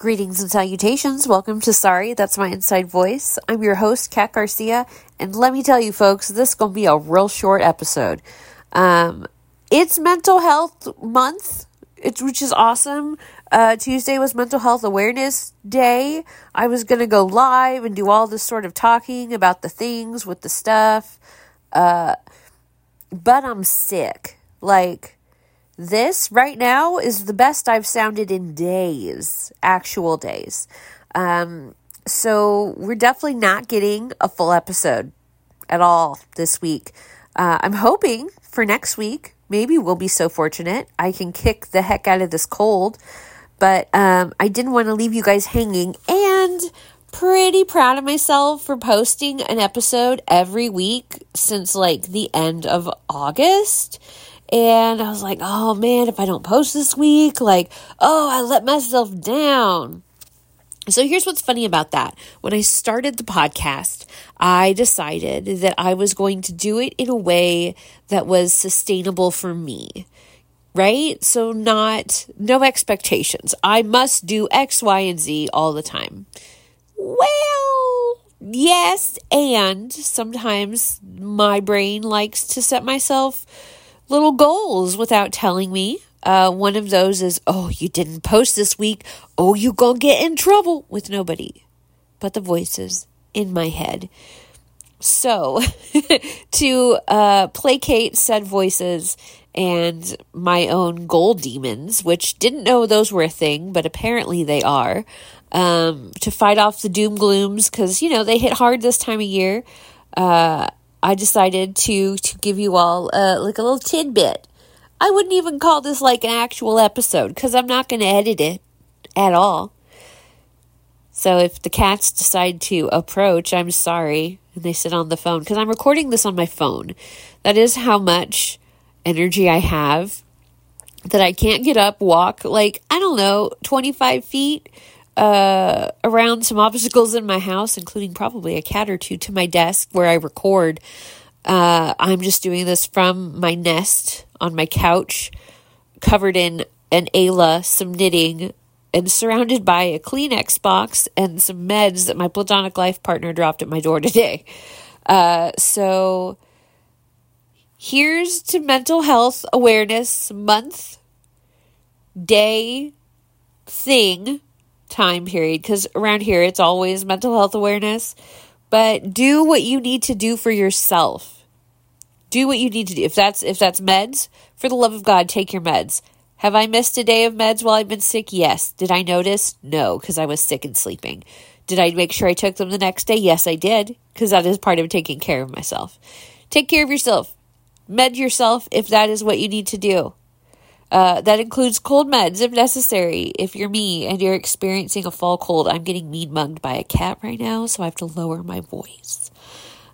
Greetings and salutations. Welcome to Sorry, That's My Inside Voice. I'm your host, Kat Garcia, and let me tell you, folks, this is going to be a real short episode. Um, it's Mental Health Month, it's, which is awesome. Uh, Tuesday was Mental Health Awareness Day. I was going to go live and do all this sort of talking about the things with the stuff, uh, but I'm sick. Like, this right now is the best I've sounded in days, actual days. Um, so we're definitely not getting a full episode at all this week. Uh, I'm hoping for next week. Maybe we'll be so fortunate I can kick the heck out of this cold. But um, I didn't want to leave you guys hanging, and pretty proud of myself for posting an episode every week since like the end of August. And I was like, oh man, if I don't post this week, like, oh, I let myself down. So here's what's funny about that. When I started the podcast, I decided that I was going to do it in a way that was sustainable for me. Right? So not no expectations. I must do X, Y, and Z all the time. Well, yes, and sometimes my brain likes to set myself little goals without telling me. Uh, one of those is, oh, you didn't post this week. Oh, you gonna get in trouble with nobody but the voices in my head. So, to uh, placate said voices and my own goal demons, which didn't know those were a thing, but apparently they are, um, to fight off the doom glooms, because, you know, they hit hard this time of year. Uh, I decided to to give you all uh, like a little tidbit. I wouldn't even call this like an actual episode because I'm not going to edit it at all. So if the cats decide to approach, I'm sorry, and they sit on the phone because I'm recording this on my phone. That is how much energy I have that I can't get up, walk like I don't know, 25 feet uh, around some obstacles in my house, including probably a cat or two, to my desk where I record. Uh, I'm just doing this from my nest on my couch, covered in an Ayla, some knitting, and surrounded by a Kleenex box and some meds that my platonic life partner dropped at my door today. Uh, so here's to Mental Health Awareness Month, day, thing time period because around here it's always mental health awareness. But do what you need to do for yourself. Do what you need to do. If that's if that's meds, for the love of God, take your meds. Have I missed a day of meds while I've been sick? Yes. Did I notice? No, because I was sick and sleeping. Did I make sure I took them the next day? Yes, I did, because that is part of taking care of myself. Take care of yourself. Med yourself if that is what you need to do. Uh, that includes cold meds if necessary. If you're me and you're experiencing a fall cold, I'm getting mean mugged by a cat right now, so I have to lower my voice.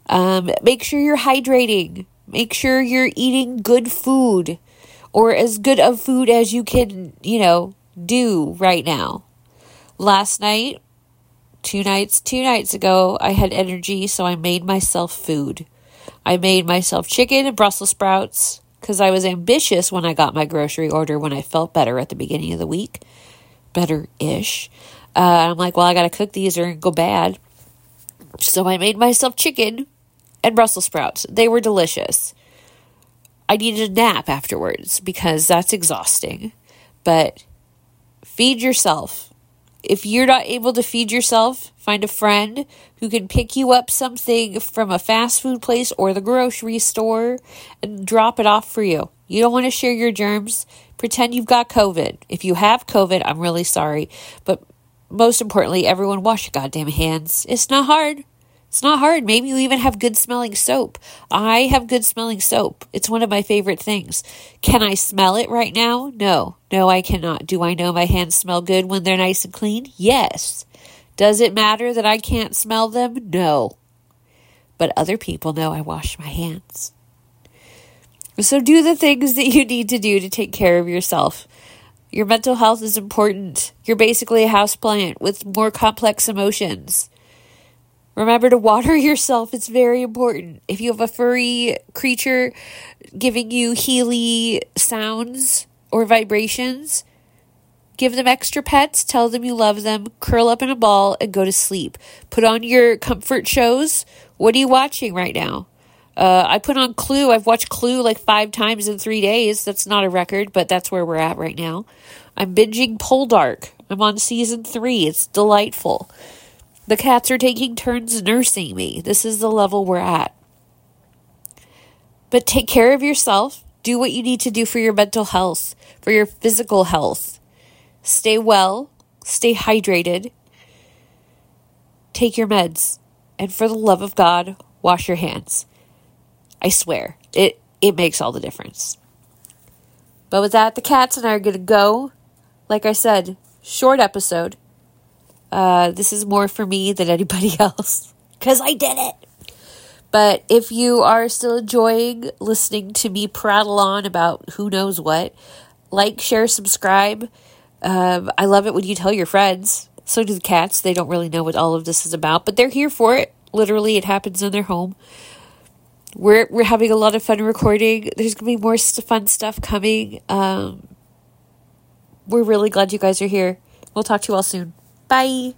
Um, make sure you're hydrating. Make sure you're eating good food or as good of food as you can, you know, do right now. Last night, two nights, two nights ago, I had energy, so I made myself food. I made myself chicken and Brussels sprouts because I was ambitious when I got my grocery order when I felt better at the beginning of the week. Better ish. Uh, I'm like, well, I got to cook these or go bad. So I made myself chicken and Brussels sprouts. They were delicious. I needed a nap afterwards because that's exhausting. But feed yourself. If you're not able to feed yourself, find a friend who can pick you up something from a fast food place or the grocery store and drop it off for you. You don't want to share your germs. Pretend you've got COVID. If you have COVID, I'm really sorry. But most importantly, everyone wash your goddamn hands. It's not hard. It's not hard. Maybe you even have good smelling soap. I have good smelling soap. It's one of my favorite things. Can I smell it right now? No. No, I cannot. Do I know my hands smell good when they're nice and clean? Yes. Does it matter that I can't smell them? No. But other people know I wash my hands. So do the things that you need to do to take care of yourself. Your mental health is important. You're basically a house plant with more complex emotions. Remember to water yourself. It's very important. If you have a furry creature giving you healy sounds or vibrations, Give them extra pets, tell them you love them, curl up in a ball, and go to sleep. Put on your comfort shows. What are you watching right now? Uh, I put on Clue. I've watched Clue like five times in three days. That's not a record, but that's where we're at right now. I'm binging Poldark. I'm on season three. It's delightful. The cats are taking turns nursing me. This is the level we're at. But take care of yourself. Do what you need to do for your mental health, for your physical health. Stay well, stay hydrated, take your meds, and for the love of God, wash your hands. I swear, it, it makes all the difference. But with that, the cats and I are going to go. Like I said, short episode. Uh, this is more for me than anybody else because I did it. But if you are still enjoying listening to me prattle on about who knows what, like, share, subscribe. Um, I love it when you tell your friends. So do the cats. They don't really know what all of this is about, but they're here for it. Literally, it happens in their home. We're we're having a lot of fun recording. There's gonna be more fun stuff coming. Um, we're really glad you guys are here. We'll talk to you all soon. Bye.